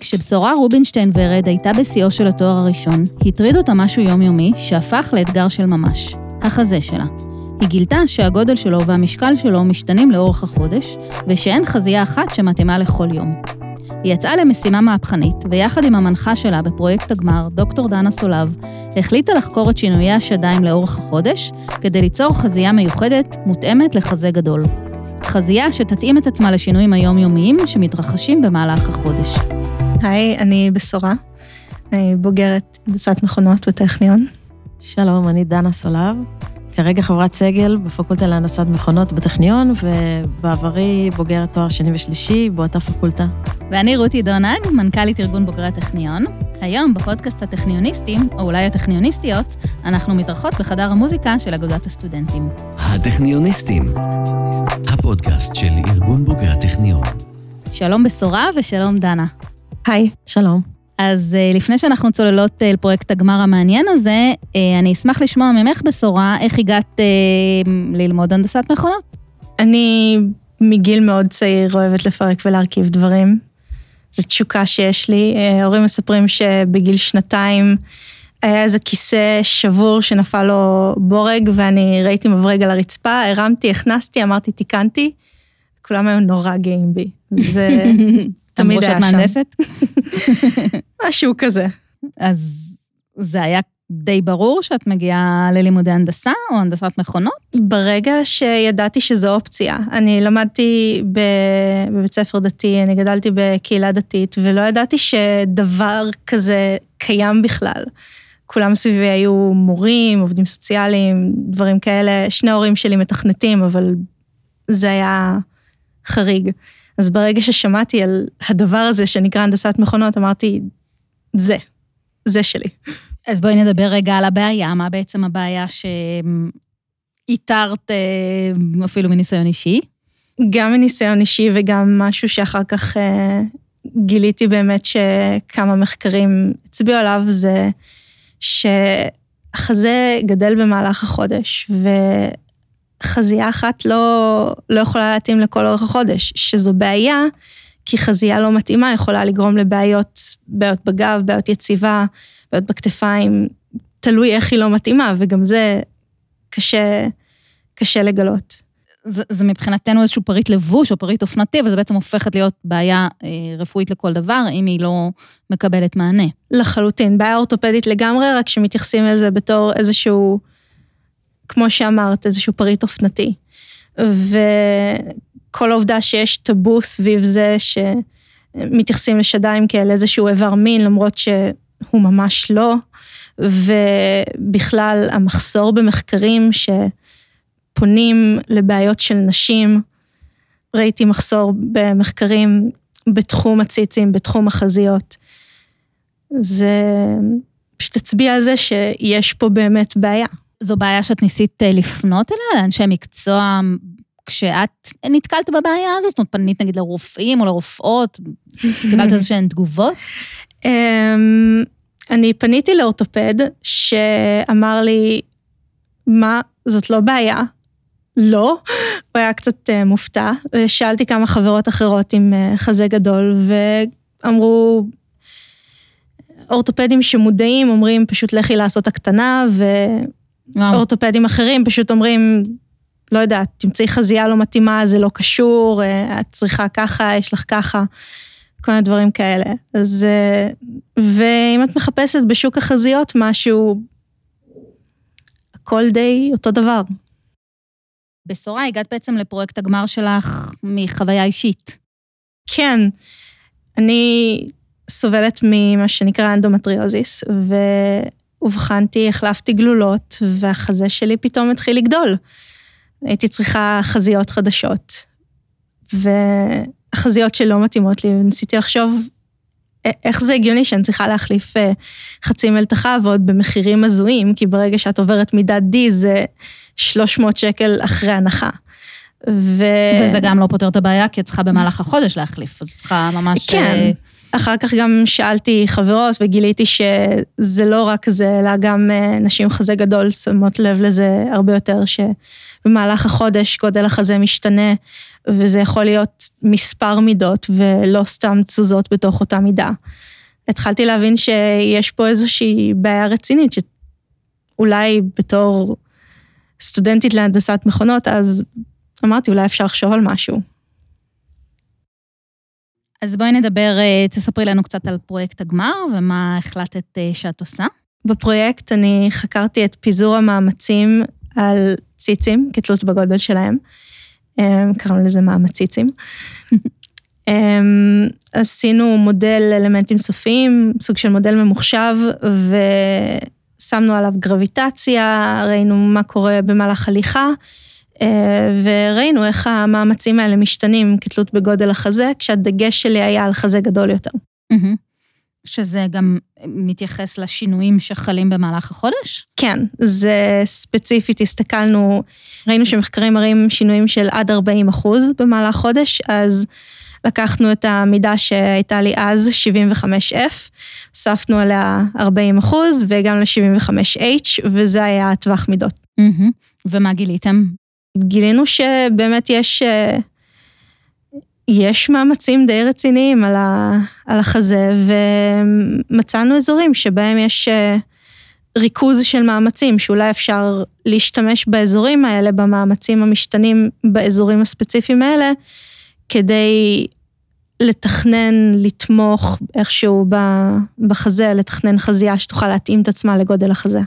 כשבשורה רובינשטיין ורד הייתה בשיאו של התואר הראשון, הטריד אותה משהו יומיומי שהפך לאתגר של ממש, החזה שלה. היא גילתה שהגודל שלו והמשקל שלו משתנים לאורך החודש, ושאין חזייה אחת שמתאימה לכל יום. היא יצאה למשימה מהפכנית, ויחד עם המנחה שלה בפרויקט הגמר, דוקטור דנה סולב, החליטה לחקור את שינויי השדיים לאורך החודש, כדי ליצור חזייה מיוחדת, מותאמת לחזה גדול. חזייה שתתאים את עצמה לשינויים היומיומיים שמתרחשים במהלך החודש. היי, אני בשורה, אני בוגרת הנדסת מכונות בטכניון. שלום, אני דנה סולב, כרגע חברת סגל בפקולטה להנדסת מכונות בטכניון, ובעברי בוגרת תואר שני ושלישי באותה פקולטה. ואני רותי דונג, מנכ"לית ארגון בוגרי הטכניון. היום בפודקאסט הטכניוניסטים, או אולי הטכניוניסטיות, אנחנו מתארחות בחדר המוזיקה של אגודת הסטודנטים. הטכניוניסטים, הפודקאסט של ארגון בוגרי הטכניון. שלום בשורה ושלום דנה. היי. שלום. אז אה, לפני שאנחנו צוללות אה, לפרויקט הגמר המעניין הזה, אה, אני אשמח לשמוע ממך בשורה, איך הגעת ללמוד הנדסת מכונות? אני מגיל מאוד צעיר אוהבת לפרק ולהרכיב דברים. זו תשוקה שיש לי. ההורים מספרים שבגיל שנתיים היה איזה כיסא שבור שנפל לו בורג, ואני ראיתי מברג על הרצפה, הרמתי, הכנסתי, אמרתי, תיקנתי. כולם היו נורא גאים בי. זה תמיד היה שם. אמרו שאת מהנדסת? משהו כזה. אז זה היה די ברור שאת מגיעה ללימודי הנדסה או הנדסת מכונות? ברגע שידעתי שזו אופציה. אני למדתי בבית ספר דתי, אני גדלתי בקהילה דתית, ולא ידעתי שדבר כזה קיים בכלל. כולם סביבי היו מורים, עובדים סוציאליים, דברים כאלה. שני ההורים שלי מתכנתים, אבל זה היה חריג. אז ברגע ששמעתי על הדבר הזה שנקרא הנדסת מכונות, אמרתי, זה, זה שלי. אז בואי נדבר רגע על הבעיה, מה בעצם הבעיה שאיתרת אה, אפילו מניסיון אישי? גם מניסיון אישי וגם משהו שאחר כך אה, גיליתי באמת שכמה מחקרים הצביעו עליו, זה שהחזה גדל במהלך החודש, וחזייה אחת לא, לא יכולה להתאים לכל אורך החודש, שזו בעיה, כי חזייה לא מתאימה יכולה לגרום לבעיות, בעיות בגב, בעיות יציבה, בעיות בכתפיים, תלוי איך היא לא מתאימה, וגם זה קשה, קשה לגלות. זה, זה מבחינתנו איזשהו פריט לבוש או פריט אופנתי, וזה בעצם הופכת להיות בעיה אה, רפואית לכל דבר, אם היא לא מקבלת מענה. לחלוטין, בעיה אורתופדית לגמרי, רק שמתייחסים לזה בתור איזשהו, כמו שאמרת, איזשהו פריט אופנתי. ו... כל העובדה שיש טאבו סביב זה שמתייחסים לשדיים כאל איזשהו איבר מין, למרות שהוא ממש לא, ובכלל המחסור במחקרים שפונים לבעיות של נשים. ראיתי מחסור במחקרים בתחום הציצים, בתחום החזיות. זה פשוט הצביע על זה שיש פה באמת בעיה. זו בעיה שאת ניסית אה, לפנות אליה, לאנשי מקצוע כשאת נתקלת בבעיה הזאת? זאת אומרת, פנית נגיד לרופאים או לרופאות, קיבלת איזה שהן תגובות? אמ, אני פניתי לאורתופד שאמר לי, מה, זאת לא בעיה. לא, הוא היה קצת uh, מופתע, ושאלתי כמה חברות אחרות עם uh, חזה גדול, ואמרו, אורתופדים שמודעים אומרים פשוט לכי לעשות הקטנה, ואורתופדים אחרים פשוט אומרים, לא יודעת, תמצאי חזייה לא מתאימה, זה לא קשור, אה, את צריכה ככה, יש לך ככה, כל מיני דברים כאלה. אז, אה, ואם את מחפשת בשוק החזיות משהו, הכל די אותו דבר. בשורה, הגעת בעצם לפרויקט הגמר שלך מחוויה אישית. כן, אני סובלת ממה שנקרא אנדומטריוזיס, ואובחנתי, החלפתי גלולות, והחזה שלי פתאום התחיל לגדול. הייתי צריכה חזיות חדשות. והחזיות שלא מתאימות לי, וניסיתי לחשוב איך זה הגיוני שאני צריכה להחליף אה, חצי מלתחה ועוד במחירים הזויים, כי ברגע שאת עוברת מידת D זה 300 שקל אחרי הנחה. ו... וזה גם לא פותר את הבעיה, כי את צריכה במהלך החודש להחליף, אז את צריכה ממש... כן. אחר כך גם שאלתי חברות וגיליתי שזה לא רק זה, אלא גם אה, נשים חזה גדול שמות לב לזה הרבה יותר, שבמהלך החודש גודל החזה משתנה, וזה יכול להיות מספר מידות ולא סתם תזוזות בתוך אותה מידה. התחלתי להבין שיש פה איזושהי בעיה רצינית, שאולי בתור סטודנטית להנדסת מכונות, אז אמרתי, אולי אפשר לחשוב על משהו. אז בואי נדבר, אה, תספרי לנו קצת על פרויקט הגמר ומה החלטת אה, שאת עושה. בפרויקט אני חקרתי את פיזור המאמצים על ציצים, כתלות בגודל שלהם. אמ, קראנו לזה מאמציצים. אמ, עשינו מודל אלמנטים סופיים, סוג של מודל ממוחשב, ושמנו עליו גרביטציה, ראינו מה קורה במהלך הליכה, אה, וראינו איך המאמצים האלה משתנים כתלות בגודל החזה, כשהדגש שלי היה על חזה גדול יותר. שזה גם מתייחס לשינויים שחלים במהלך החודש? כן, זה ספציפית, הסתכלנו, ראינו שמחקרים מראים שינויים של עד 40 אחוז במהלך חודש, אז לקחנו את המידה שהייתה לי אז, 75F, הוספנו עליה 40 אחוז והגענו ל-75H, וזה היה הטווח מידות. ומה גיליתם? גילינו שבאמת יש, אה, יש מאמצים די רציניים על, ה, על החזה, ומצאנו אזורים שבהם יש אה, ריכוז של מאמצים, שאולי אפשר להשתמש באזורים האלה, במאמצים המשתנים באזורים הספציפיים האלה, כדי לתכנן, לתמוך איכשהו בחזה, לתכנן חזייה שתוכל להתאים את עצמה לגודל החזה.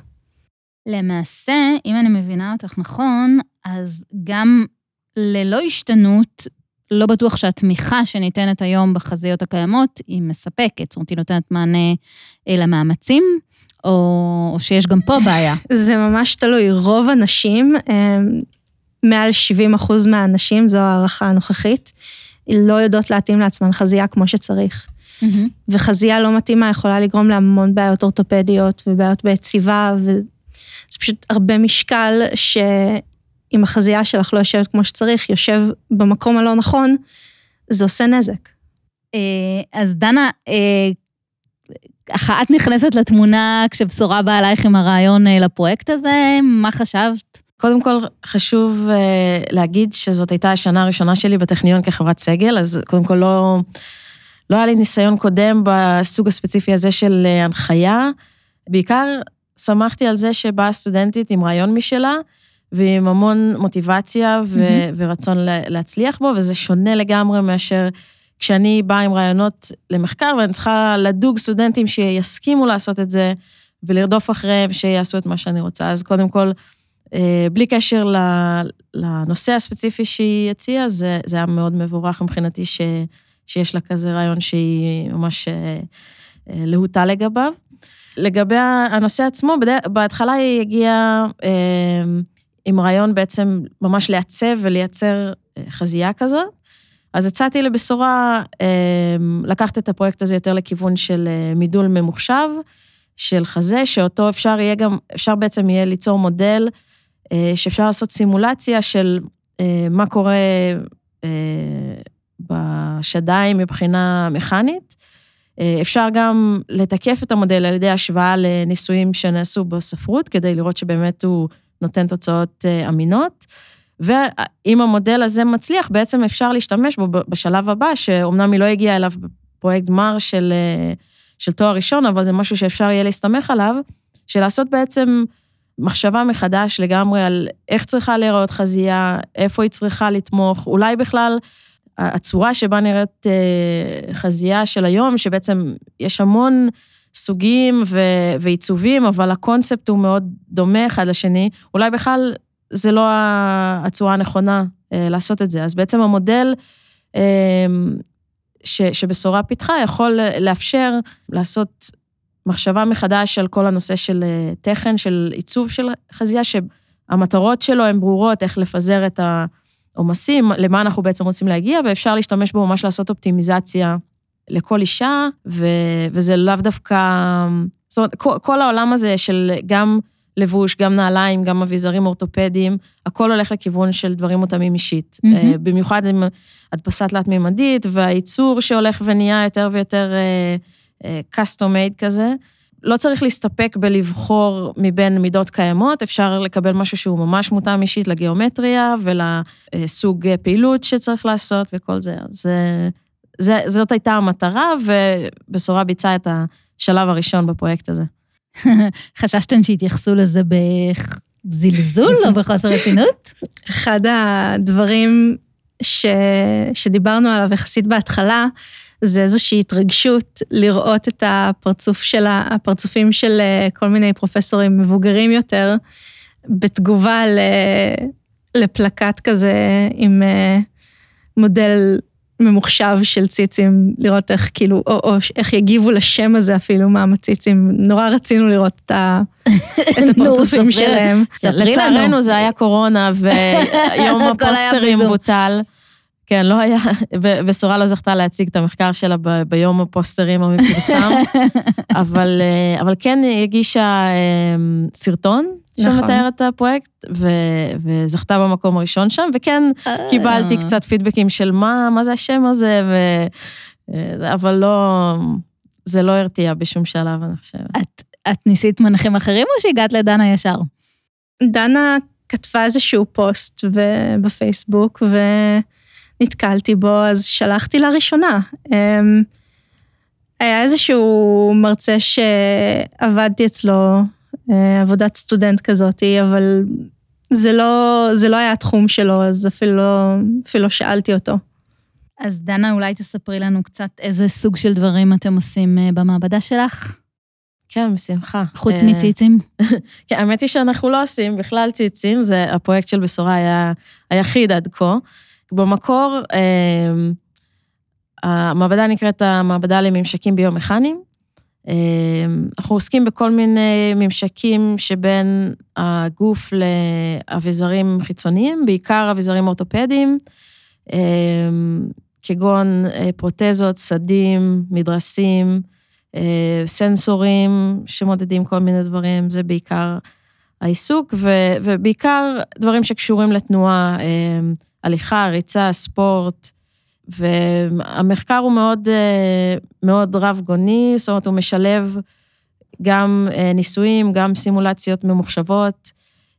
למעשה, אם אני מבינה אותך נכון, אז גם ללא השתנות, לא בטוח שהתמיכה שניתנת היום בחזיות הקיימות היא מספקת, זאת אומרת, היא נותנת מענה אה, למאמצים, או, או שיש גם פה בעיה. זה ממש תלוי. רוב הנשים, אה, מעל 70 אחוז מהנשים, זו הערכה הנוכחית, לא יודעות להתאים לעצמן חזייה כמו שצריך. Mm-hmm. וחזייה לא מתאימה יכולה לגרום להמון בעיות אורתופדיות ובעיות ביציבה, וזה פשוט הרבה משקל שאם החזייה שלך לא יושבת כמו שצריך, יושב במקום הלא נכון, זה עושה נזק. אה, אז דנה, ככה את נכנסת לתמונה כשבשורה באה אלייך עם הרעיון אה, לפרויקט הזה, מה חשבת? קודם כל, חשוב להגיד שזאת הייתה השנה הראשונה שלי בטכניון כחברת סגל, אז קודם כל לא, לא היה לי ניסיון קודם בסוג הספציפי הזה של הנחיה. בעיקר שמחתי על זה שבאה סטודנטית עם רעיון משלה, ועם המון מוטיבציה ו- mm-hmm. ורצון להצליח בו, וזה שונה לגמרי מאשר כשאני באה עם רעיונות למחקר, ואני צריכה לדוג סטודנטים שיסכימו לעשות את זה, ולרדוף אחריהם שיעשו את מה שאני רוצה. אז קודם כל, אה, בלי קשר לנושא הספציפי שהיא הציעה, זה, זה היה מאוד מבורך מבחינתי ש, שיש לה כזה רעיון שהיא ממש אה, אה, להוטה לגביו. לגבי הנושא עצמו, בהתחלה היא הגיעה עם רעיון בעצם ממש לעצב ולייצר חזייה כזאת. אז הצעתי לבשורה לקחת את הפרויקט הזה יותר לכיוון של מידול ממוחשב, של חזה, שאותו אפשר יהיה גם, אפשר בעצם יהיה ליצור מודל אה, שאפשר לעשות סימולציה של אה, מה קורה אה, בשדיים מבחינה מכנית. אפשר גם לתקף את המודל על ידי השוואה לניסויים שנעשו בספרות, כדי לראות שבאמת הוא נותן תוצאות אמינות. ואם המודל הזה מצליח, בעצם אפשר להשתמש בו בשלב הבא, שאומנם היא לא הגיעה אליו בפרויקט גמר של, של תואר ראשון, אבל זה משהו שאפשר יהיה להסתמך עליו, של לעשות בעצם מחשבה מחדש לגמרי על איך צריכה להיראות חזייה, איפה היא צריכה לתמוך, אולי בכלל הצורה שבה נראית אה, חזייה של היום, שבעצם יש המון סוגים ו- ועיצובים, אבל הקונספט הוא מאוד דומה אחד לשני, אולי בכלל זה לא הצורה הנכונה אה, לעשות את זה. אז בעצם המודל אה, ש- שבשורה פיתחה יכול לאפשר לעשות מחשבה מחדש על כל הנושא של תכן, של עיצוב של חזייה, שהמטרות שלו הן ברורות, איך לפזר את העומסים, למה אנחנו בעצם רוצים להגיע, ואפשר להשתמש בו ממש לעשות אופטימיזציה לכל אישה, ו, וזה לאו דווקא... זאת אומרת, כל, כל העולם הזה של גם לבוש, גם נעליים, גם אביזרים אורתופדיים, הכל הולך לכיוון של דברים מותאמים אישית. אה, במיוחד עם הדפסה תלת-מימדית, והייצור שהולך ונהיה יותר ויותר custom made כזה. לא צריך להסתפק בלבחור מבין מידות קיימות, אפשר לקבל משהו שהוא ממש מותאם אישית לגיאומטריה ולסוג פעילות שצריך לעשות וכל זה. אז אה, זה, זאת הייתה המטרה, ובשורה ביצעה את השלב הראשון בפרויקט הזה. חששתן שיתייחסו לזה בזלזול או בחוסר רצינות? אחד הדברים ש... שדיברנו עליו יחסית בהתחלה, זה איזושהי התרגשות לראות את הפרצוף של, ה- הפרצופים של אה, כל מיני פרופסורים מבוגרים יותר, בתגובה ל... לפלקט כזה עם אה, מודל ממוחשב של ציצים, לראות איך כאילו, או, או איך יגיבו לשם הזה אפילו מהמציצים. נורא רצינו לראות את, ה... את הפרצופים ספרי- שלהם. ספרי לנו. לצערנו זה היה קורונה, ויום הפוסטרים. בוטל. כן, לא היה, בשורה לא זכתה להציג את המחקר שלה ב- ביום הפוסטרים המפורסם, אבל, אה, אבל כן היא הגישה אה, סרטון נכון. שמתאר את הפרויקט, ו- וזכתה במקום הראשון שם, וכן קיבלתי אה. קצת פידבקים של מה, מה זה השם הזה, ו... אה, אבל לא, זה לא הרתיע בשום שלב, אני חושבת. את, את ניסית מנחים אחרים או שהגעת לדנה ישר? דנה כתבה איזשהו פוסט ו- ונתקלתי בו, אז שלחתי לה ראשונה. אמ, היה איזשהו מרצה שעבדתי אצלו, אה, עבודת סטודנט כזאתי, אבל זה לא, זה לא היה התחום שלו, אז אפילו לא, אפילו לא שאלתי אותו. אז דנה, אולי תספרי לנו קצת איזה סוג של דברים אתם עושים אה, במעבדה שלך, כן, בשמחה. חוץ אה, מציצים. כן, האמת היא שאנחנו לא עושים בכלל ציצים, זה הפרויקט של בשורה היה היחיד עד כה. במקור, אה, המעבדה נקראת המעבדה לממשקים ביומכניים. אה, אנחנו עוסקים בכל מיני ממשקים שבין הגוף לאביזרים חיצוניים, בעיקר אביזרים אורתופדיים, אה, כגון אה, פרוטזות, סדים, מדרסים, אה, סנסורים שמודדים כל מיני דברים, זה בעיקר העיסוק, ובעיקר דברים שקשורים לתנועה, הליכה, ריצה, ספורט, והמחקר הוא מאוד, אה, מאוד רב גוני, זאת אומרת, הוא משלב גם אה, ניסויים, גם סימולציות ממוחשבות,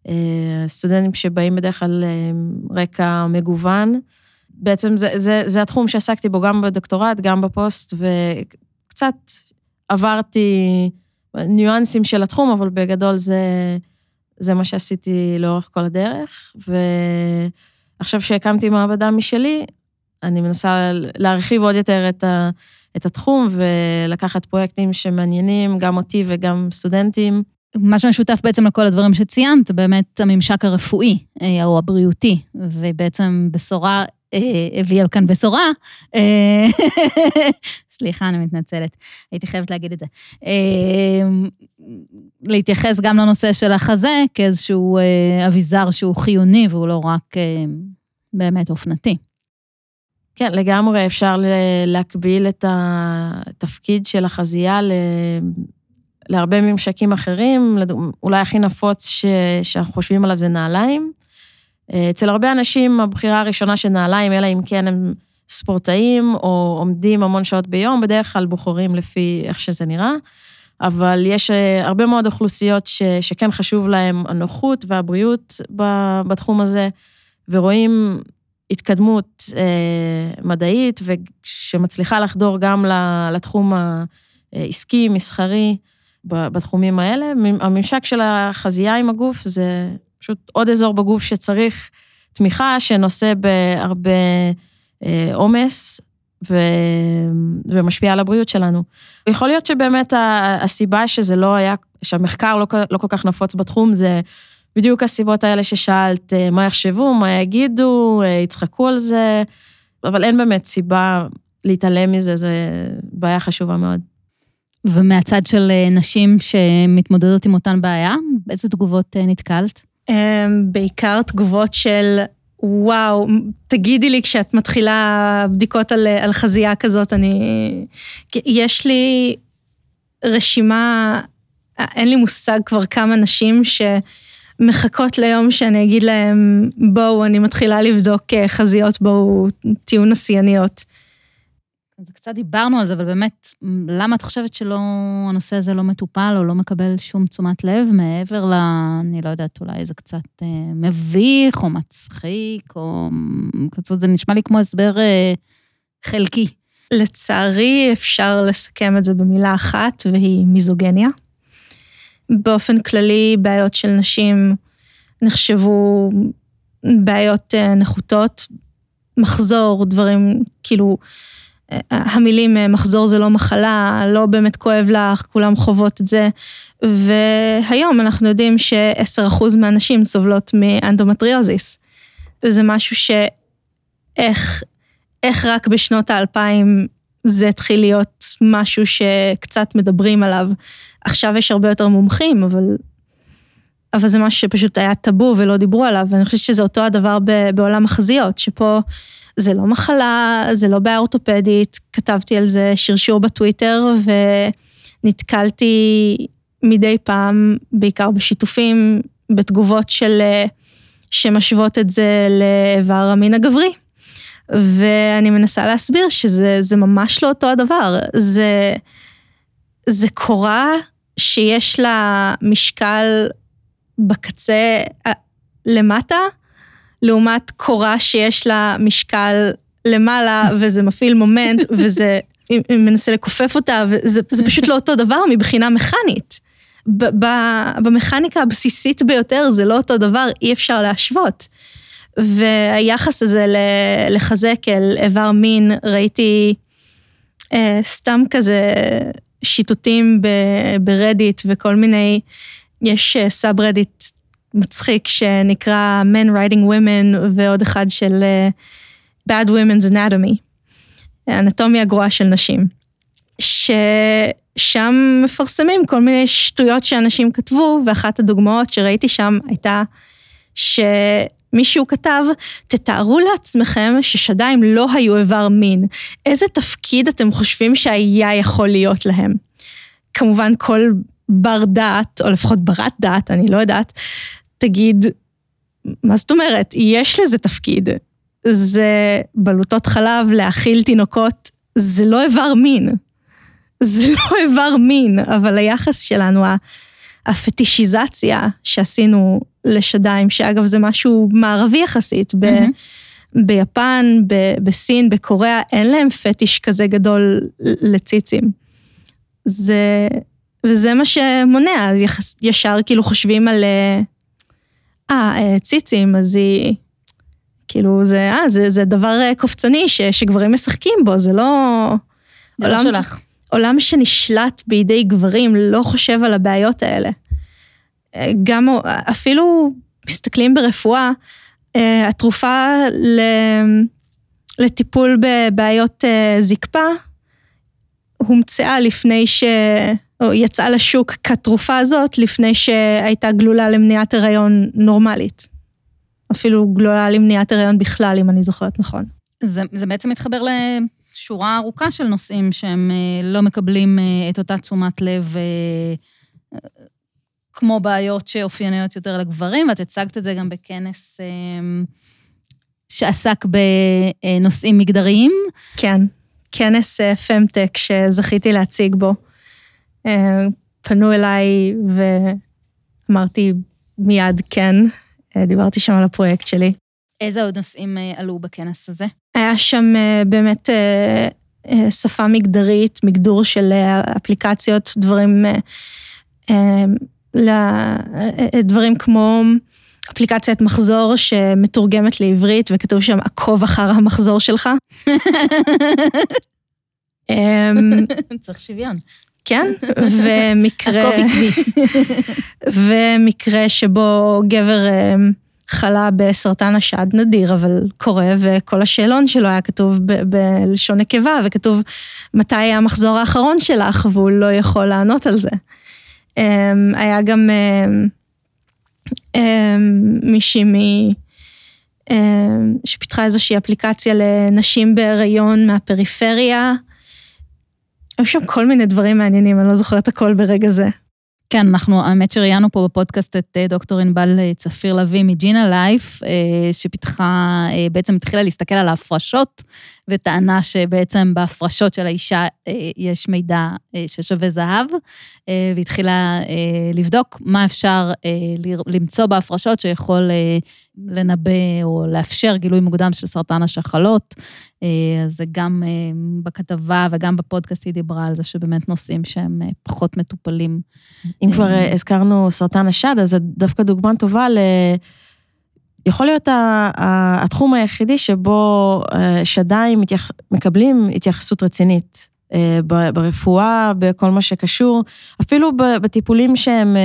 אה, סטודנטים שבאים בדרך כלל אה, רקע מגוון. בעצם זה, זה, זה התחום שעסקתי בו גם בדוקטורט, גם בפוסט, וקצת עברתי ניואנסים של התחום, אבל בגדול זה, זה מה שעשיתי לאורך כל הדרך. ועכשיו שהקמתי מעבדה משלי, אני מנסה להרחיב עוד יותר את, ה, את התחום ולקחת פרויקטים שמעניינים גם אותי וגם סטודנטים. מה שמשותף בעצם לכל הדברים שציינת, באמת הממשק הרפואי אה, או הבריאותי, ובעצם בשורה אה, הביאה כאן בשורה. אה, סליחה, אני מתנצלת, הייתי חייבת להגיד את זה. להתייחס גם לנושא של החזה כאיזשהו אביזר שהוא חיוני והוא לא רק באמת אופנתי. כן, לגמרי אפשר להקביל את התפקיד של החזייה ל... להרבה ממשקים אחרים, אולי הכי נפוץ ש... שאנחנו חושבים עליו זה נעליים. אה, אצל הרבה אנשים הבחירה הראשונה של נעליים, אלא אם כן הם ספורטאים או עומדים המון שעות ביום, בדרך כלל בוחרים לפי איך שזה נראה, אבל יש אה, הרבה מאוד אוכלוסיות ש... שכן חשוב להם הנוחות והבריאות בתחום הזה, ורואים התקדמות אה, מדעית ושמצליחה לחדור גם לתחום העסקי, מסחרי, בתחומים האלה. הממשק של החזייה עם הגוף זה פשוט עוד אזור בגוף שצריך תמיכה, שנושא בהרבה אה, עומס ו... ומשפיע על הבריאות שלנו. יכול להיות שבאמת הסיבה שזה לא היה, שהמחקר לא, לא כל כך נפוץ בתחום, זה בדיוק הסיבות האלה ששאלת, אה, מה יחשבו, מה יגידו, אה, יצחקו על זה, אבל אין באמת סיבה להתעלם מזה, זו בעיה חשובה מאוד. ומהצד של אה, נשים שמתמודדות עם אותן בעיה, באיזה תגובות נתקלת? אמ, בעיקר תגובות של, וואו, תגידי לי כשאת מתחילה בדיקות על, על חזייה כזאת, אני... יש לי רשימה אין לי מושג כבר כמה נשים שמחכות ליום שאני אגיד להם, בואו, אני מתחילה לבדוק אה, חזיות, בואו, תהיו נסייניות. אז קצת דיברנו על זה, אבל באמת, למה את חושבת שלא, הנושא הזה לא מטופל או לא מקבל שום תשומת לב מעבר ל... אני לא יודעת, אולי זה קצת אה, מביך או מצחיק, או... קצת זה נשמע לי כמו הסבר אה, חלקי. לצערי, אפשר לסכם את זה במילה אחת, והיא מיזוגניה. באופן כללי, בעיות של נשים נחשבו בעיות אה, נחותות, מחזור, דברים, כאילו, אה, המילים אה, מחזור זה לא מחלה, לא באמת כואב לך, כולם חוות את זה. והיום אנחנו יודעים ש-10% מהנשים סובלות מאנדומטריוזיס. וזה משהו שאיך איך רק בשנות האלפיים זה התחיל להיות משהו שקצת מדברים עליו. עכשיו יש הרבה יותר מומחים, אבל, אבל זה משהו שפשוט היה טאבו ולא דיברו עליו, ואני חושבת שזה אותו הדבר בעולם החזיות, שפה זה לא מחלה, זה לא בעיה אורתופדית, כתבתי על זה שרשור בטוויטר, ונתקלתי מדי פעם, בעיקר בשיתופים, בתגובות של, שמשוות את זה לאיבר המין הגברי. ואני מנסה להסביר שזה ממש לא אותו הדבר. זה, זה קורה שיש לה משקל בקצה למטה, לעומת קורה שיש לה משקל למעלה, וזה מפעיל מומנט, וזה מנסה לכופף אותה, וזה פשוט לא אותו דבר מבחינה מכנית. במכניקה הבסיסית ביותר זה לא אותו דבר, אי אפשר להשוות. והיחס הזה לחזק אל איבר מין, ראיתי אה, סתם כזה שיטוטים ברדיט וכל מיני, יש סאב אה, רדיט מצחיק שנקרא Men Writing Women ועוד אחד של אה, Bad Women's Anatomy, אנטומיה גרועה של נשים. ששם מפרסמים כל מיני שטויות שאנשים כתבו, ואחת הדוגמאות שראיתי שם הייתה ש... מישהו כתב, תתארו לעצמכם ששדיים לא היו איבר מין. איזה תפקיד אתם חושבים שהיה יכול להיות להם? כמובן, כל בר דעת, או לפחות ברת דעת, אני לא יודעת, תגיד, מה זאת אומרת? יש לזה תפקיד. זה בלוטות חלב, להאכיל תינוקות, זה לא איבר מין. זה לא איבר מין, אבל היחס שלנו, הפטישיזציה שעשינו לשדיים, שאגב זה משהו מערבי יחסית. ב- mm-hmm. ביפן, ב- בסין, בקוריאה, אין להם פטיש כזה גדול לציצים. זה, וזה מה שמונע, יחס, ישר כאילו חושבים על, אה, אה ציצים, אז היא, כאילו, זה, אה, זה, זה דבר אה, קופצני ש, שגברים משחקים בו, זה לא... זה לא עולם, לא שלך. עולם שנשלט בידי גברים לא חושב על הבעיות האלה. גם אפילו מסתכלים ברפואה, אה, התרופה לטיפול בבעיות אה, זקפה הומצאה לפני ש... או יצאה לשוק כתרופה הזאת לפני שהייתה גלולה למניעת הריון נורמלית. אפילו גלולה למניעת הריון בכלל, אם אני זוכרת נכון. זה, זה בעצם מתחבר לשורה ארוכה של נושאים שהם אה, לא מקבלים את אותה תשומת לב כמו בעיות שאופייניות יותר לגברים, ואת הצגת את זה גם בכנס אמ, שעסק בנושאים מגדריים. כן, כנס אה, פמטק שזכיתי להציג בו. אה, פנו אליי ואמרתי מיד כן, אה, דיברתי שם על הפרויקט שלי. איזה עוד נושאים עלו בכנס הזה? היה שם באמת שפה מגדרית, מגדור של אפליקציות, דברים לדברים כמו אפליקציית מחזור שמתורגמת לעברית וכתוב שם עקוב אחר המחזור שלך. אמ, צריך שוויון. כן, ומקרה... עקוב עקבי. ומקרה שבו גבר אמ, חלה בסרטן השד נדיר, אבל קורה, וכל השאלון שלו היה כתוב בלשון נקבה, וכתוב מתי המחזור האחרון שלך, והוא לא יכול לענות על זה. אמ, היה גם אמ, אמ, מישהי מ... שפיתחה איזושהי אפליקציה לנשים בהיריון מהפריפריה. היו שם כל מיני דברים מעניינים, אני לא זוכרת הכל ברגע זה. כן, אנחנו, האמת שראיינו פה בפודקאסט את אה, דוקטור ענבל אה, צפיר לביא מג'ינה לייף, אה, שפיתחה, בעצם התחילה להסתכל על ההפרשות, וטענה שבעצם בהפרשות של האישה יש מידע ששווה זהב, והתחילה לבדוק מה אפשר למצוא בהפרשות שיכול לנבא או לאפשר גילוי מוקדם של סרטן השחלות. אז זה גם בכתבה וגם בפודקאסט היא דיברה על זה שבאמת נושאים שהם פחות מטופלים. אם כבר הזכרנו סרטן השד, אז זה דווקא דוגמה טובה ל... יכול להיות התחום היחידי שבו שדיים מקבלים התייחסות רצינית ברפואה, בכל מה שקשור, אפילו בטיפולים שהם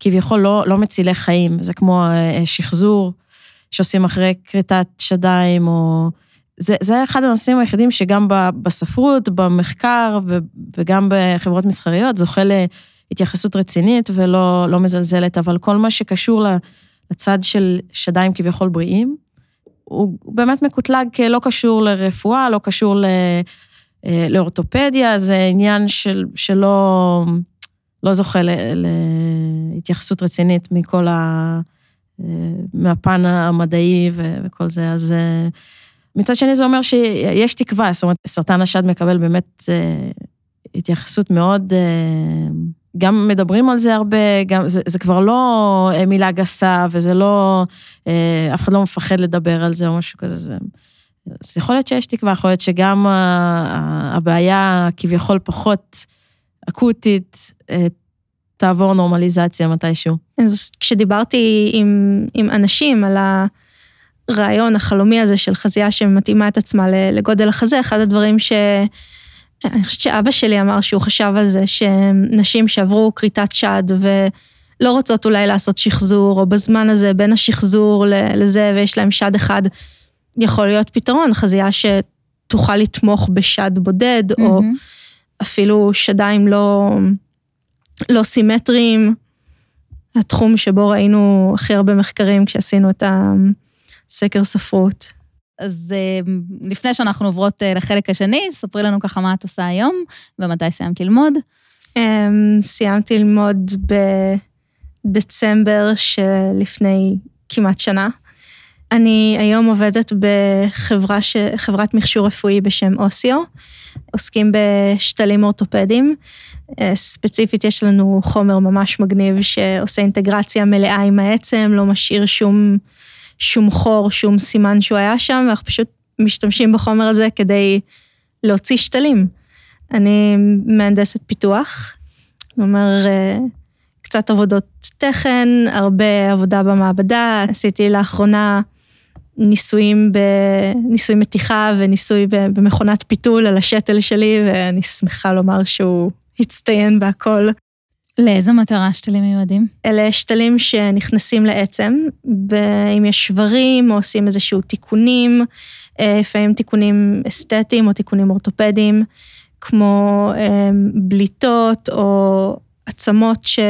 כביכול לא, לא מצילי חיים, זה כמו שחזור שעושים אחרי כריתת שדיים, או... זה, זה אחד הנושאים היחידים שגם בספרות, במחקר וגם בחברות מסחריות זוכה להתייחסות רצינית ולא לא מזלזלת, אבל כל מה שקשור לצד של שדיים כביכול בריאים, הוא באמת מקוטלג כלא קשור לרפואה, לא קשור ל, אה, לאורתופדיה, זה עניין של, שלא לא זוכה להתייחסות רצינית מכל ה... אה, מהפן המדעי וכל זה, אז אה, מצד שני זה אומר שיש תקווה, זאת אומרת, סרטן השד מקבל באמת התייחסות מאוד גם מדברים על זה הרבה, גם, זה, זה כבר לא אה, מילה גסה, וזה לא, אה, אף אחד לא מפחד לדבר על זה או משהו כזה. זה, אז יכול להיות שיש תקווה, יכול להיות שגם הבעיה כביכול פחות אקוטית, אה, תעבור נורמליזציה מתישהו. אז כשדיברתי עם, עם אנשים על הרעיון החלומי הזה של חזייה שמתאימה את עצמה לגודל החזה, אחד הדברים ש... אני חושבת שאבא שלי אמר שהוא חשב על זה שנשים שעברו כריתת שד ולא רוצות אולי לעשות שחזור, או בזמן הזה בין השחזור לזה ויש להם שד אחד, יכול להיות פתרון, חזייה שתוכל לתמוך בשד בודד, mm-hmm. או אפילו שדיים לא, לא סימטריים. התחום שבו ראינו הכי הרבה מחקרים כשעשינו את הסקר ספרות. אז אה, לפני שאנחנו עוברות אה, לחלק השני, ספרי לנו ככה מה את עושה היום ומתי סיימת ללמוד. אמ, סיימתי ללמוד בדצמבר שלפני כמעט שנה. אני היום עובדת בחברה ש... מכשור רפואי בשם אוסיו, עוסקים בשתלים אורתופדיים. אה, ספציפית יש לנו חומר ממש מגניב שעושה אינטגרציה מלאה עם העצם, לא משאיר שום שום חור, שום סימן שהוא היה שם, ואנחנו פשוט משתמשים בחומר הזה כדי להוציא שתלים. אני מהנדסת פיתוח, אומרת, אה, קצת עבודות תכן, הרבה עבודה במעבדה, עשיתי לאחרונה ניסויים, ב... ניסוי מתיחה וניסוי במכונת פיתול על השתל שלי, ואני שמחה לומר שהוא הצטיין בהכל. לאיזו מטרה שתלים מיועדים? אלה שתלים שנכנסים לעצם, ואם יש שברים או עושים איזשהו תיקונים, אה, לפעמים תיקונים אסתטיים או תיקונים אורתופדיים, כמו אה, בליטות או עצמות שלא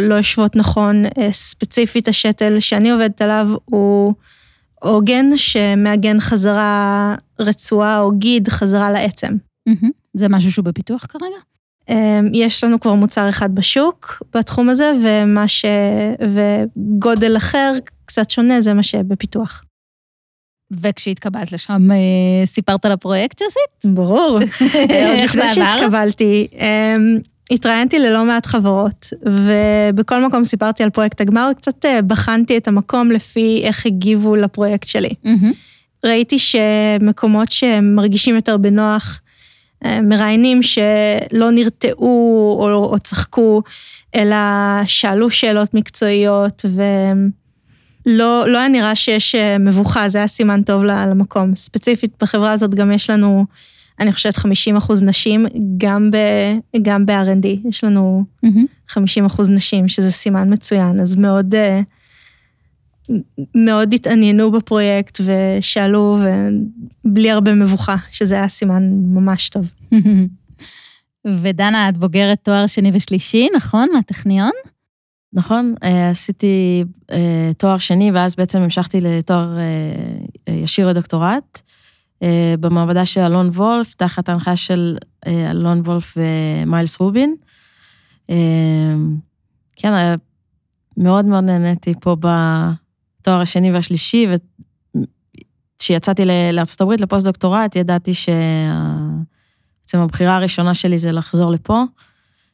לא יושבות נכון. אה, ספציפית השתל שאני עובדת עליו הוא עוגן שמעגן חזרה רצועה או גיד חזרה לעצם. זה משהו שהוא בפיתוח כרגע? אמ, יש לנו כבר מוצר אחד בשוק בתחום הזה, ומה ש... וגודל אחר, קצת שונה, זה מה שבפיתוח. וכשהתקבלת לשם, אה, סיפרת על הפרויקט שעשית? ברור. איך זה עבר? שהתקבלתי, אמ, התראיינתי ללא מעט חברות, ובכל מקום סיפרתי על פרויקט הגמר, וקצת אה, בחנתי את המקום לפי איך הגיבו לפרויקט שלי. ראיתי שמקומות שמרגישים יותר בנוח, מראיינים שלא נרתעו או, או צחקו, אלא שאלו שאלות מקצועיות, ולא לא היה נראה שיש אה, מבוכה, זה היה סימן טוב למקום. ספציפית בחברה הזאת גם יש לנו, אני חושבת, 50 אחוז נשים, גם, ב, גם ב-R&D, יש לנו mm-hmm. 50 אחוז נשים, שזה סימן מצוין, אז מאוד... Uh, מאוד התעניינו בפרויקט ושאלו, ובלי הרבה מבוכה, שזה היה סימן ממש טוב. ודנה, את בוגרת תואר שני ושלישי, נכון? מהטכניון? נכון, אה, עשיתי אה, תואר שני, ואז בעצם המשכתי לתואר אה, ישיר לדוקטורט, במעבדה של אלון וולף, תחת ההנחיה של אלון וולף ומיילס רובין. כן, מאוד מאוד נהניתי פה בתואר השני והשלישי, וכשיצאתי לארה"ב לפוסט-דוקטורט, ידעתי שבעצם הבחירה הראשונה שלי זה לחזור לפה.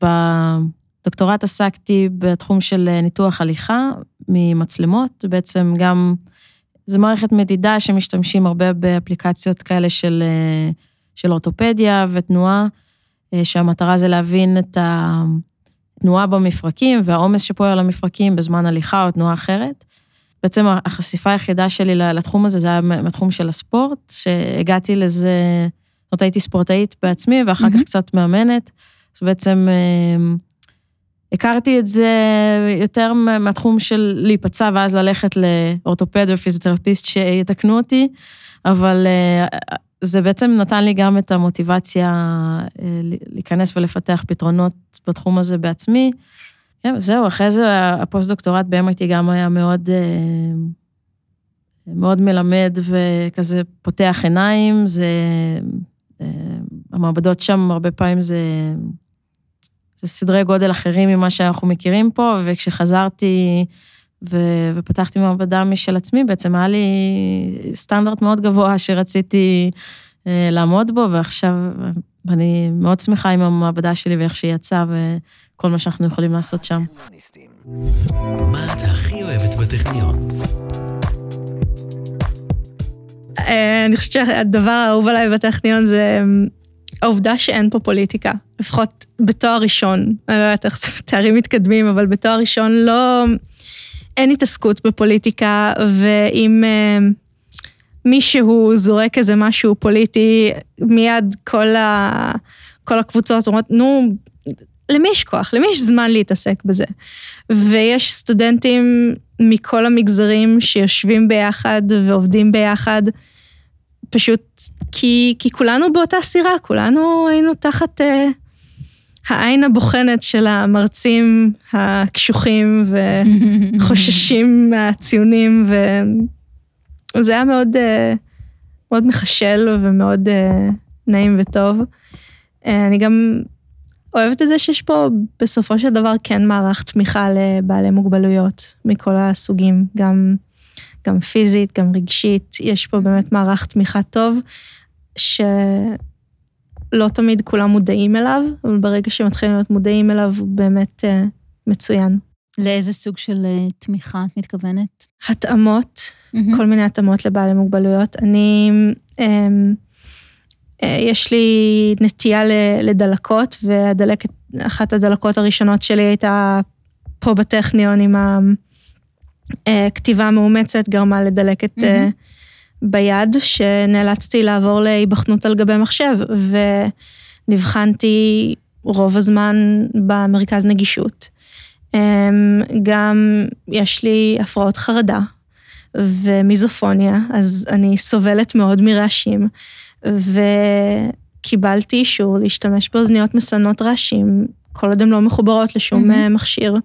בדוקטורט עסקתי בתחום של ניתוח הליכה ממצלמות, בעצם גם, זו מערכת מדידה שמשתמשים הרבה באפליקציות כאלה של, של אורתופדיה ותנועה, שהמטרה זה להבין את ה... תנועה במפרקים והעומס שפועל על המפרקים בזמן הליכה או תנועה אחרת. בעצם החשיפה היחידה שלי לתחום הזה, זה היה מהתחום של הספורט, שהגעתי לזה, זאת אומרת, הייתי ספורטאית בעצמי, ואחר כך קצת מאמנת. אז בעצם אה, הכרתי את זה יותר מהתחום של להיפצע ואז ללכת לאורתופד ופיזיותרפיסט שיתקנו אותי, אבל אה, זה בעצם נתן לי גם את המוטיבציה אה, להיכנס ולפתח פתרונות בתחום הזה בעצמי. כן, זהו, אחרי זה הפוסט-דוקטורט ב-MIT גם היה מאוד, אה, מאוד מלמד וכזה פותח עיניים, זה, אה, המעבדות שם הרבה פעמים זה, זה סדרי גודל אחרים ממה שאנחנו מכירים פה, וכשחזרתי ו, ופתחתי מעבדה משל עצמי, בעצם היה לי סטנדרט מאוד גבוה שרציתי אה, לעמוד בו, ועכשיו אני מאוד שמחה עם המעבדה שלי ואיך שהיא יצאה וכל מה שאנחנו יכולים לעשות שם. מה את הכי אוהבת בטכניון? אה, אני חושבת שהדבר האהוב עליי בטכניון זה אמ, העובדה שאין פה פוליטיקה, לפחות בתואר ראשון. אני לא יודעת איך זה תארים מתקדמים, אבל בתואר ראשון לא... אין התעסקות בפוליטיקה, ואם אה, מישהו זורק איזה משהו פוליטי, מיד כל, ה, כל הקבוצות אומרות, נו, למי יש כוח? למי יש זמן להתעסק בזה? ויש סטודנטים מכל המגזרים שיושבים ביחד ועובדים ביחד, פשוט כי, כי כולנו באותה סירה, כולנו היינו תחת... אה, העין הבוחנת של המרצים הקשוחים וחוששים מהציונים, וזה היה מאוד, אה, מאוד מחשל ומאוד אה, נעים וטוב. אה, אני גם אוהבת את זה שיש פה בסופו של דבר כן מערך תמיכה לבעלי מוגבלויות מכל הסוגים, גם, גם פיזית, גם רגשית, יש פה באמת מערך תמיכה טוב, ש... לא תמיד כולם מודעים אליו, אבל ברגע שמתחילים להיות מודעים אליו, הוא באמת uh, מצוין. לאיזה סוג של uh, תמיכה את מתכוונת? התאמות, mm-hmm. כל מיני התאמות לבעלי מוגבלויות. אני, um, uh, יש לי נטייה לדלקות, והדלקת, אחת הדלקות הראשונות שלי הייתה פה בטכניון עם הכתיבה המאומצת, גרמה לדלקת mm-hmm. ביד, שנאלצתי לעבור להיבחנות על גבי מחשב, ונבחנתי רוב הזמן במרכז נגישות. אמ, גם יש לי הפרעות חרדה ומיזופוניה, אז אני סובלת מאוד מרעשים, וקיבלתי אישור להשתמש באוזניות מסנות רעשים, כל עוד הן לא מחוברות לשום mm-hmm. מכשיר,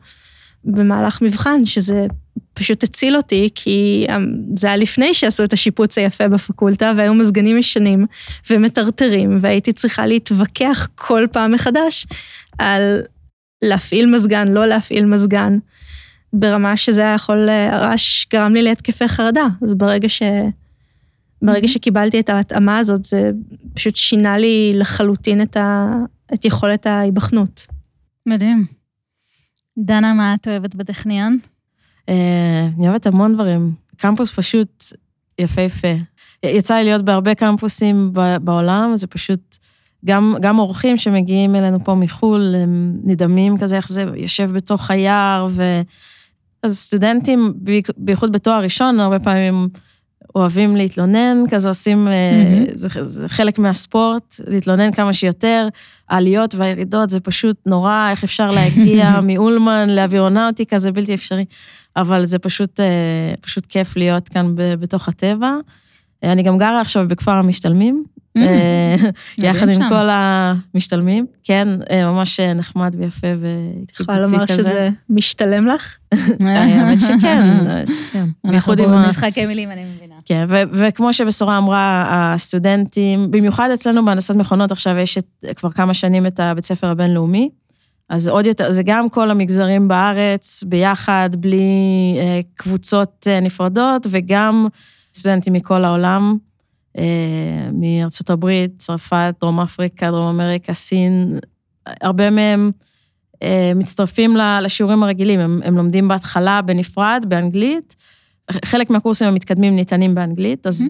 במהלך מבחן, שזה פשוט הציל אותי, כי אמ, זה היה לפני שעשו את השיפוץ היפה בפקולטה, והיו מזגנים ישנים ומטרטרים, והייתי צריכה להתווכח כל פעם מחדש על להפעיל מזגן, לא להפעיל מזגן, ברמה שזה היה יכול, הרעש גרם לי להתקפי חרדה. אז ברגע ש... ברגע שקיבלתי את ההתאמה הזאת, זה פשוט שינה לי לחלוטין את, ה... את יכולת ההיבחנות. מדהים. דנה, מה את אוהבת בטכניון? אה, אני אוהבת המון דברים. קמפוס פשוט יפהפה. יצא לי להיות בהרבה קמפוסים בעולם, זה פשוט, גם, גם אורחים שמגיעים אלינו פה מחו"ל, הם נדהמים כזה, איך זה יושב בתוך היער, ו... אז סטודנטים, בייחוד בתואר ראשון, הרבה פעמים אוהבים להתלונן, כזה עושים, mm-hmm. זה, זה חלק מהספורט, להתלונן כמה שיותר. העליות והירידות זה פשוט נורא, איך אפשר להגיע מאולמן לאווירונאוטיקה, זה בלתי אפשרי. אבל זה פשוט, אה, פשוט כיף להיות כאן בתוך הטבע. אני גם גרה עכשיו בכפר המשתלמים, אה, יחד עם. כל המשתלמים. כן, אה, ממש נחמד ויפה והתחיל יכולה פציק לומר כזה. שזה משתלם לך? האמת שכן, האמת שכן. אנחנו במשחקי מילים, אני מבינה. כן, וכמו שבשורה אמרה, הסטודנטים, במיוחד אצלנו בהנדסת מכונות, עכשיו יש כבר כמה שנים את הבית ספר הבינלאומי, אז עוד יותר, זה גם כל המגזרים בארץ ביחד, בלי אה, קבוצות אה, נפרדות, וגם סטודנטים מכל העולם, אה, מארצות הברית, צרפת, דרום אפריקה, דרום אמריקה, סין, הרבה מהם אה, מצטרפים ל- לשיעורים הרגילים, הם, הם לומדים בהתחלה בנפרד, באנגלית, חלק מהקורסים המתקדמים ניתנים באנגלית, אז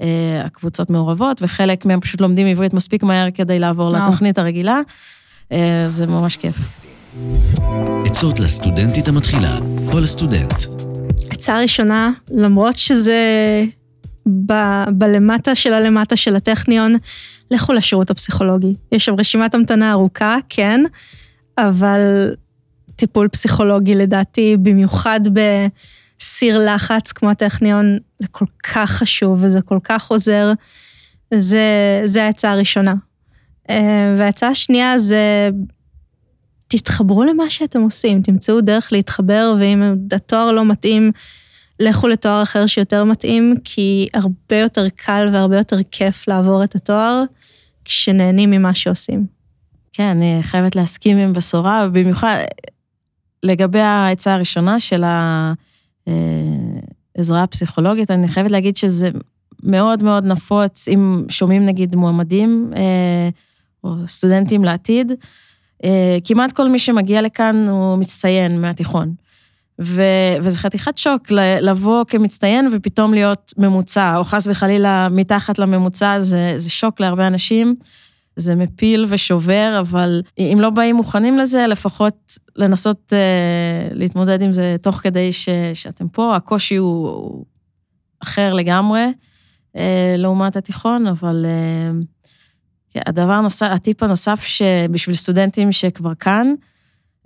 אה, הקבוצות מעורבות, וחלק מהם פשוט לומדים עברית מספיק מהר כדי לעבור וואו. לתוכנית הרגילה. אה, זה ממש כיף. עצות לסטודנטית המתחילה או לסטודנט. עצה ראשונה, למרות שזה ב- בלמטה של הלמטה של הטכניון, לכו לשירות הפסיכולוגי. יש שם רשימת המתנה ארוכה, כן, אבל טיפול פסיכולוגי לדעתי, במיוחד בסיר לחץ כמו הטכניון, זה כל כך חשוב וזה כל כך עוזר. זה, זה העצה הראשונה. אה, וההצעה השנייה זה תתחברו למה שאתם עושים, תמצאו דרך להתחבר, ואם התואר לא מתאים, לכו לתואר אחר שיותר מתאים, כי הרבה יותר קל והרבה יותר כיף לעבור את התואר כשנהנים ממה שעושים. כן, אני חייבת להסכים עם בשורה, ובמיוחד לגבי העצה הראשונה של העזרה הפסיכולוגית, אני חייבת להגיד שזה מאוד מאוד נפוץ, אם שומעים נגיד מועמדים אה, או סטודנטים לעתיד, אה, כמעט כל מי שמגיע לכאן הוא מצטיין מהתיכון. ו, וזה חתיכת שוק לבוא כמצטיין ופתאום להיות ממוצע, או חס וחלילה מתחת לממוצע, זה, זה שוק להרבה אנשים. זה מפיל ושובר, אבל אם לא באים מוכנים לזה, לפחות לנסות אה, להתמודד עם זה תוך כדי ש, שאתם פה. הקושי הוא, הוא אחר לגמרי אה, לעומת התיכון, אבל כן, הדבר הנוסף, הטיפ הנוסף שבשביל סטודנטים שכבר כאן,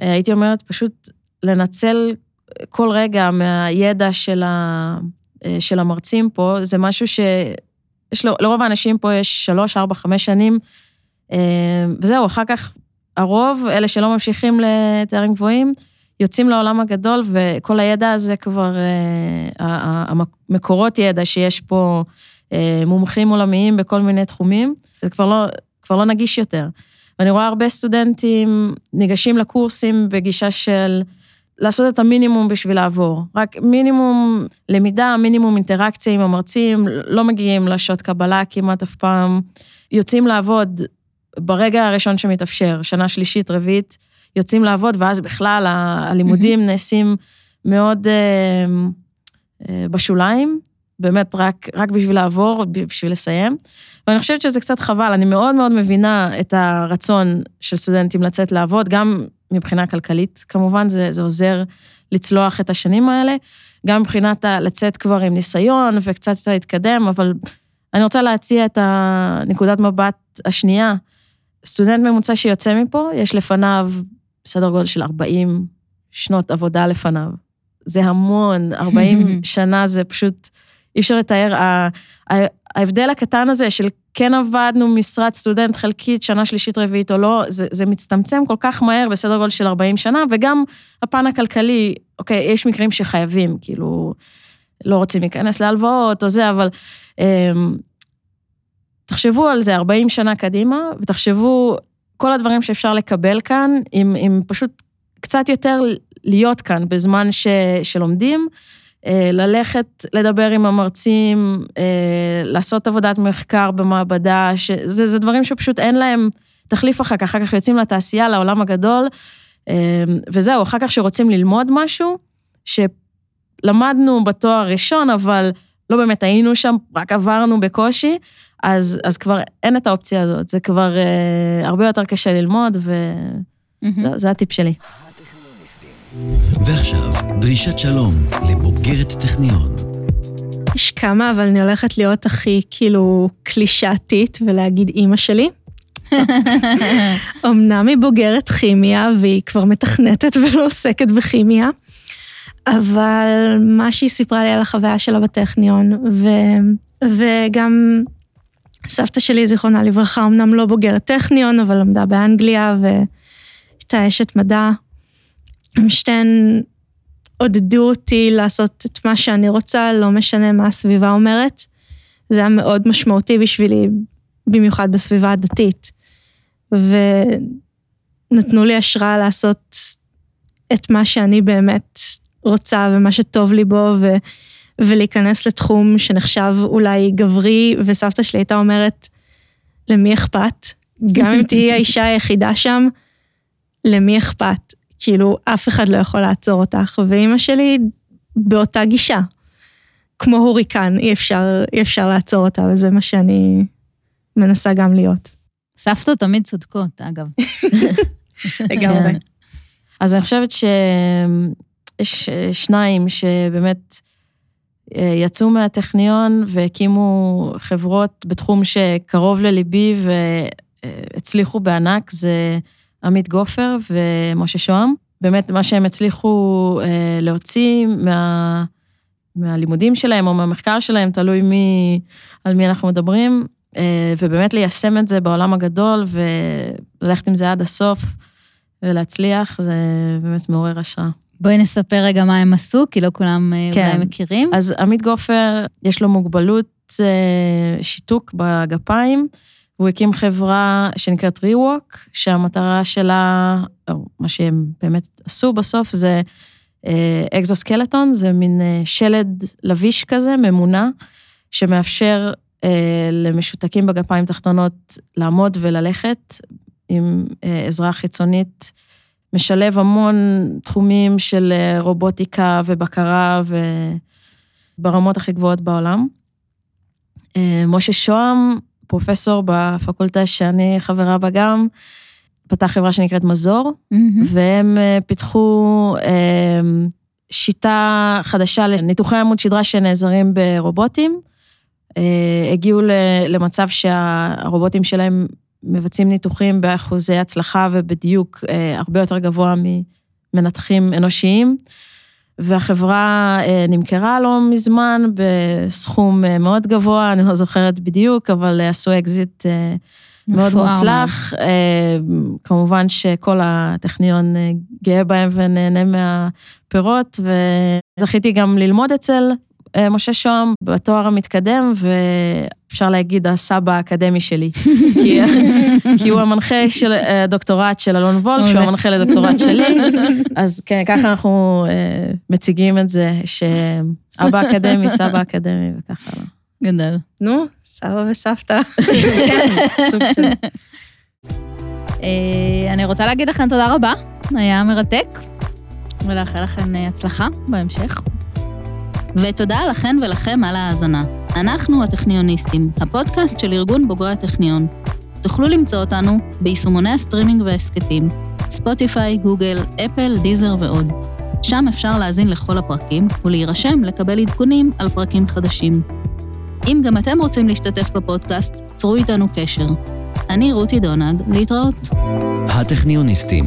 אה, הייתי אומרת פשוט לנצל כל רגע מהידע של, ה, אה, של המרצים פה, זה משהו ש... יש לו, לרוב האנשים פה יש שלוש, ארבע, חמש שנים, אה, וזהו, אחר כך הרוב, אלה שלא ממשיכים לתארים גבוהים, יוצאים לעולם הגדול, וכל הידע הזה כבר, אה, המקורות ידע שיש פה, אה, מומחים עולמיים בכל מיני תחומים, זה כבר לא, כבר לא נגיש יותר. ואני רואה הרבה סטודנטים ניגשים לקורסים בגישה של לעשות את המינימום בשביל לעבור. רק מינימום למידה, מינימום אינטראקציה עם המרצים, לא מגיעים לשעות קבלה כמעט אף פעם. יוצאים לעבוד ברגע הראשון שמתאפשר, שנה שלישית, רביעית, יוצאים לעבוד, ואז בכלל הלימודים נעשים מאוד אה, אה, בשוליים, באמת רק, רק בשביל לעבור, בשביל לסיים. ואני חושבת שזה קצת חבל, אני מאוד מאוד מבינה את הרצון של סטודנטים לצאת לעבוד, גם מבחינה כלכלית, כמובן, זה, זה עוזר לצלוח את השנים האלה, גם מבחינת ה- לצאת כבר עם ניסיון וקצת יותר להתקדם, אבל אני רוצה להציע את הנקודת מבט השנייה. סטודנט ממוצע שיוצא מפה, יש לפניו סדר גודל של 40 שנות עבודה לפניו. זה המון, 40 שנה זה פשוט, אי אפשר לתאר. ההבדל הקטן הזה של כן עבדנו משרת סטודנט חלקית, שנה שלישית רביעית או לא, זה, זה מצטמצם כל כך מהר בסדר גודל של 40 שנה, וגם הפן הכלכלי, אוקיי, יש מקרים שחייבים, כאילו, לא רוצים להיכנס להלוואות או זה, אבל אמ, תחשבו על זה 40 שנה קדימה, ותחשבו כל הדברים שאפשר לקבל כאן, אם, פשוט קצת יותר להיות כאן בזמן ש, שלומדים, ללכת לדבר עם המרצים, אה, לעשות עבודת מחקר במעבדה, שזה זה דברים שפשוט אין להם תחליף אחר כך, אחר כך יוצאים לתעשייה, לעולם הגדול, אה, וזהו, אחר כך שרוצים ללמוד משהו, שלמדנו בתואר הראשון, אבל לא באמת היינו שם, רק עברנו בקושי, אז, אז כבר אין את האופציה הזאת, זה כבר אה, הרבה יותר קשה ללמוד, וזה הטיפ שלי. ועכשיו, דרישת שלום לבוגרת טכניון. יש כמה, אבל אני הולכת להיות הכי כאילו קלישאתית ולהגיד אימא שלי. אמנם היא בוגרת כימיה והיא כבר מתכנתת ולא עוסקת בכימיה, אבל מה שהיא סיפרה לי על החוויה שלה בטכניון, ו, וגם סבתא שלי, זיכרונה לברכה, אמנם לא בוגרת טכניון, אבל למדה באנגליה והייתה אשת מדע. הם שתיהן עודדו אותי לעשות את מה שאני רוצה, לא משנה מה הסביבה אומרת. זה היה מאוד משמעותי בשבילי, במיוחד בסביבה הדתית. ונתנו לי השראה לעשות את מה שאני באמת רוצה ומה שטוב לי בו, ו... ולהיכנס לתחום שנחשב אולי גברי, וסבתא שלי הייתה אומרת, למי אכפת? גם אם תהיי האישה היחידה שם, למי אכפת? כאילו, אף אחד לא יכול לעצור אותך, ואימא שלי באותה גישה. כמו הוריקן, אי אפשר, אי אפשר לעצור אותה, וזה מה שאני מנסה גם להיות. סבתות תמיד צודקות, אגב. לגמרי. אז אני חושבת שיש שניים שבאמת אה, יצאו מהטכניון והקימו חברות בתחום שקרוב לליבי והצליחו בענק, זה עמית גופר ומשה שוהם. באמת, מה שהם הצליחו אה, להוציא מה, מהלימודים שלהם או מהמחקר שלהם, תלוי מי, על מי אנחנו מדברים, אה, ובאמת ליישם את זה בעולם הגדול וללכת עם זה עד הסוף ולהצליח, זה באמת מעורר השראה. בואי נספר רגע מה הם עשו, כי לא כולם כן. אולי מכירים. אז עמית גופר, יש לו מוגבלות שיתוק בגפיים, והוא הקים חברה שנקראת ReWalk, שהמטרה שלה, או מה שהם באמת עשו בסוף, זה אקזוסקלטון, זה מין שלד לביש כזה, ממונע, שמאפשר למשותקים בגפיים תחתונות לעמוד וללכת עם עזרה חיצונית. משלב המון תחומים של רובוטיקה ובקרה וברמות הכי גבוהות בעולם. משה שוהם, פרופסור בפקולטה שאני חברה בה גם, פתח חברה שנקראת מזור, mm-hmm. והם פיתחו שיטה חדשה לניתוחי עמוד שדרה שנעזרים ברובוטים. הגיעו למצב שהרובוטים שלהם מבצעים ניתוחים באחוזי הצלחה ובדיוק הרבה יותר גבוה ממנתחים אנושיים. והחברה נמכרה לא מזמן בסכום מאוד גבוה, אני לא זוכרת בדיוק, אבל עשו אקזיט מאוד מוצלח. כמובן שכל הטכניון גאה בהם ונהנה מהפירות, וזכיתי גם ללמוד אצל משה שוהם בתואר המתקדם, ואפשר להגיד הסבא האקדמי שלי. כי, כי הוא המנחה של הדוקטורט של אלון וולף, שהוא המנחה לדוקטורט שלי. אז כן, ככה אנחנו מציגים את זה, שאבא אקדמי, סבא אקדמי וככה. גדל. נו, סבא וסבתא. כן, סוג של... אני רוצה להגיד לכם תודה רבה, היה מרתק, ולאחל לכם הצלחה בהמשך. ותודה לכן ולכם על ההאזנה. אנחנו הטכניוניסטים, הפודקאסט של ארגון בוגרי הטכניון. תוכלו למצוא אותנו ביישומוני הסטרימינג וההסכתים, ספוטיפיי, גוגל, אפל, דיזר ועוד. שם אפשר להאזין לכל הפרקים ולהירשם לקבל עדכונים על פרקים חדשים. אם גם אתם רוצים להשתתף בפודקאסט, צרו איתנו קשר. אני רותי דונג, להתראות. הטכניוניסטים